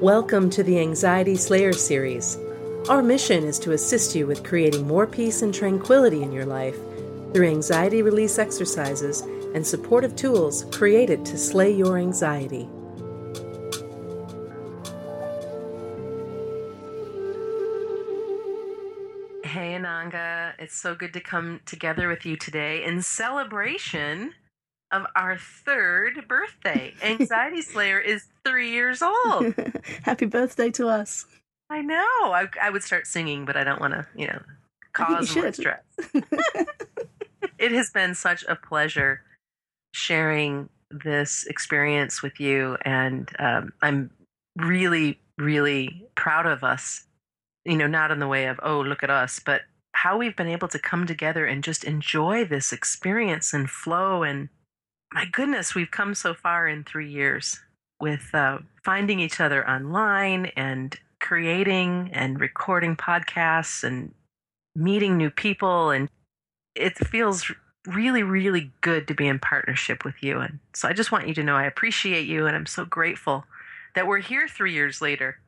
Welcome to the Anxiety Slayer series. Our mission is to assist you with creating more peace and tranquility in your life through anxiety release exercises and supportive tools created to slay your anxiety. Hey, Ananga, it's so good to come together with you today in celebration of our third birthday. Anxiety Slayer is three years old. Happy birthday to us. I know. I, I would start singing, but I don't want to, you know, cause more stress. it has been such a pleasure sharing this experience with you, and um, I'm really, really proud of us. You know, not in the way of, oh, look at us, but how we've been able to come together and just enjoy this experience and flow and my goodness, we've come so far in three years with uh, finding each other online and creating and recording podcasts and meeting new people. And it feels really, really good to be in partnership with you. And so I just want you to know I appreciate you and I'm so grateful that we're here three years later.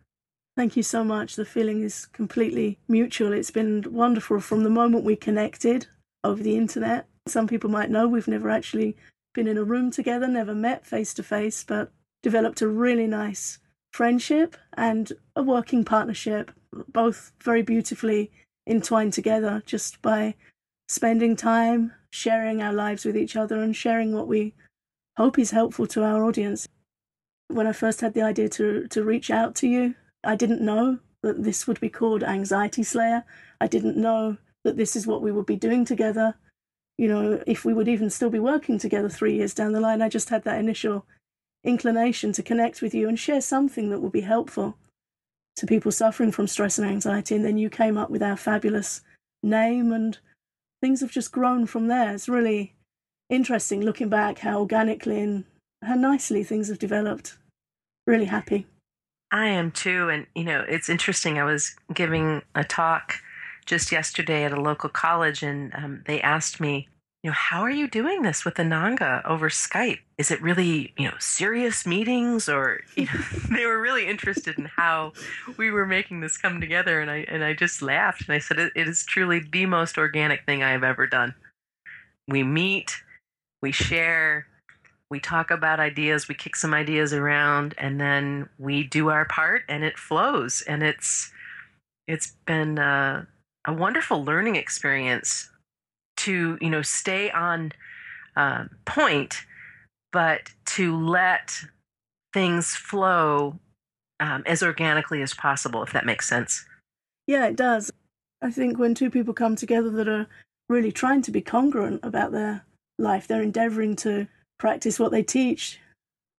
Thank you so much. The feeling is completely mutual. It's been wonderful from the moment we connected over the internet. Some people might know we've never actually been in a room together, never met face to face, but developed a really nice friendship and a working partnership, both very beautifully entwined together just by spending time sharing our lives with each other and sharing what we hope is helpful to our audience. When I first had the idea to, to reach out to you, I didn't know that this would be called Anxiety Slayer. I didn't know that this is what we would be doing together you know, if we would even still be working together three years down the line. I just had that initial inclination to connect with you and share something that would be helpful to people suffering from stress and anxiety. And then you came up with our fabulous name, and things have just grown from there. It's really interesting looking back how organically and how nicely things have developed. Really happy. I am too. And, you know, it's interesting. I was giving a talk just yesterday at a local college, and um, they asked me, you know, how are you doing this with Ananga over Skype? Is it really, you know, serious meetings, or you know, they were really interested in how we were making this come together, and I and I just laughed and I said, it, it is truly the most organic thing I have ever done. We meet, we share, we talk about ideas, we kick some ideas around, and then we do our part, and it flows, and it's it's been. Uh, a wonderful learning experience to you know stay on uh, point, but to let things flow um, as organically as possible, if that makes sense. Yeah, it does. I think when two people come together that are really trying to be congruent about their life, they're endeavoring to practice what they teach.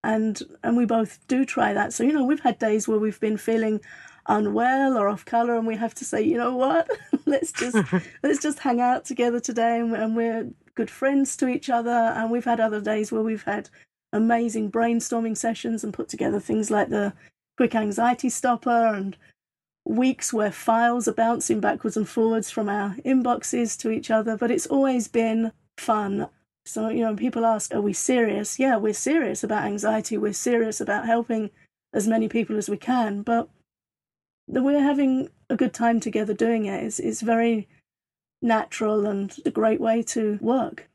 And and we both do try that. So, you know, we've had days where we've been feeling unwell or off color and we have to say you know what? Let's just let's just hang out together today and, and we're good friends to each other. And we've had other days where we've had amazing brainstorming sessions and put together things like the quick anxiety stopper and weeks where files are bouncing backwards and forwards from our inboxes to each other but it's always been fun. So you know people ask are we serious? Yeah we're serious about anxiety. We're serious about helping as many people as we can but we're having a good time together doing it is is very natural and a great way to work.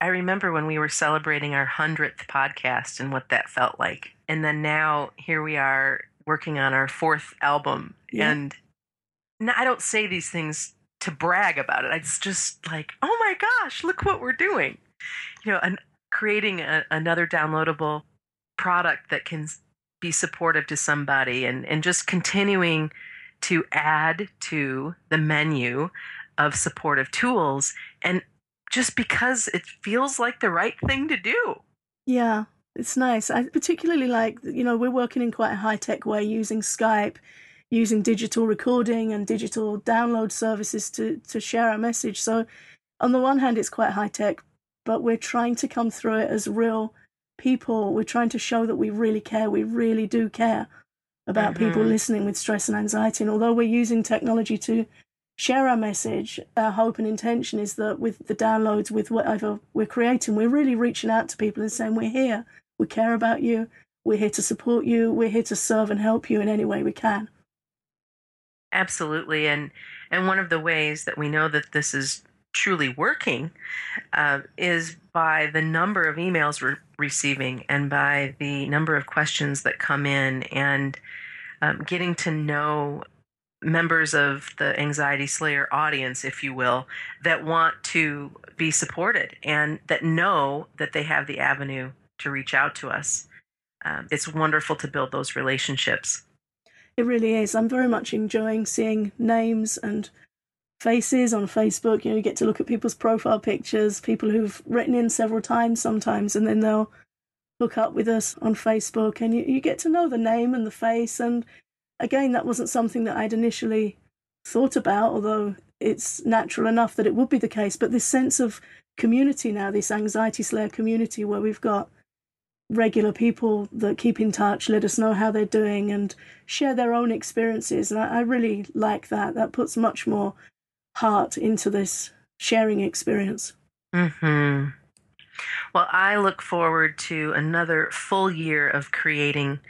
I remember when we were celebrating our 100th podcast and what that felt like. And then now here we are working on our fourth album. Yeah. And I don't say these things to brag about it. It's just like, oh my gosh, look what we're doing. You know, and creating a, another downloadable product that can be supportive to somebody and, and just continuing to add to the menu of supportive tools and just because it feels like the right thing to do. Yeah, it's nice. I particularly like, you know, we're working in quite a high tech way using Skype, using digital recording and digital download services to, to share our message. So, on the one hand, it's quite high tech, but we're trying to come through it as real people. We're trying to show that we really care. We really do care about mm-hmm. people listening with stress and anxiety. And although we're using technology to share our message, our hope and intention is that with the downloads, with whatever we're creating, we're really reaching out to people and saying, We're here. We care about you. We're here to support you. We're here to serve and help you in any way we can. Absolutely, and and one of the ways that we know that this is truly working uh, is by the number of emails we're receiving and by the number of questions that come in and um, getting to know members of the anxiety slayer audience if you will that want to be supported and that know that they have the avenue to reach out to us. Um, it's wonderful to build those relationships. It really is. I'm very much enjoying seeing names and faces on facebook you know you get to look at people's profile pictures people who've written in several times sometimes and then they'll hook up with us on facebook and you, you get to know the name and the face and again, that wasn't something that I'd initially thought about, although it's natural enough that it would be the case. But this sense of community now, this anxiety slayer community where we've got regular people that keep in touch, let us know how they're doing, and share their own experiences. And I, I really like that. That puts much more heart into this sharing experience. Hmm. Well, I look forward to another full year of creating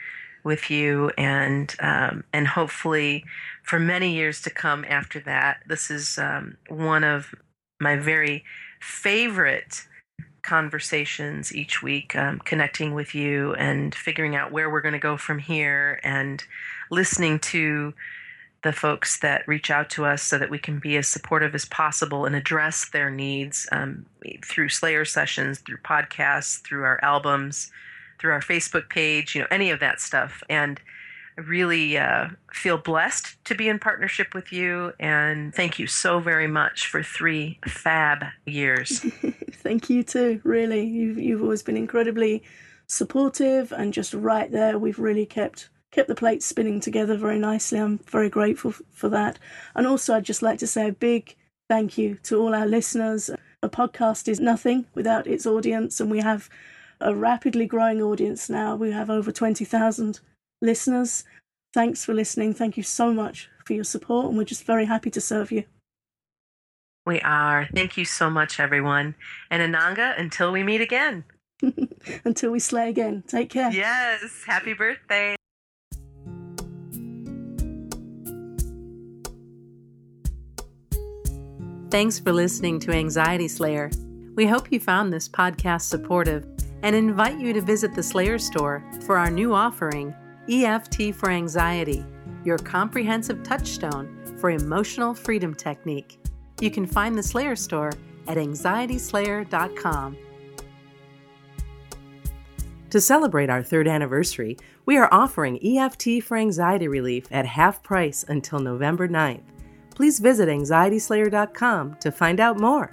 with you, and um, and hopefully for many years to come after that. This is um, one of my very favorite conversations each week, um, connecting with you and figuring out where we're going to go from here, and listening to the folks that reach out to us so that we can be as supportive as possible and address their needs um, through Slayer sessions, through podcasts, through our albums, through our Facebook page, you know, any of that stuff. And I really uh, feel blessed to be in partnership with you. And thank you so very much for three fab years. thank you too, really. You've, you've always been incredibly supportive and just right there. We've really kept kept the plates spinning together very nicely. I'm very grateful for that. And also, I'd just like to say a big thank you to all our listeners. A podcast is nothing without its audience, and we have a rapidly growing audience now. We have over 20,000 listeners. Thanks for listening. Thank you so much for your support, and we're just very happy to serve you. We are. Thank you so much, everyone. And Ananga, until we meet again. until we slay again. Take care. Yes. Happy birthday. Thanks for listening to Anxiety Slayer. We hope you found this podcast supportive and invite you to visit the Slayer store for our new offering, EFT for Anxiety, your comprehensive touchstone for emotional freedom technique. You can find the Slayer store at anxietyslayer.com. To celebrate our third anniversary, we are offering EFT for anxiety relief at half price until November 9th. Please visit anxietyslayer.com to find out more.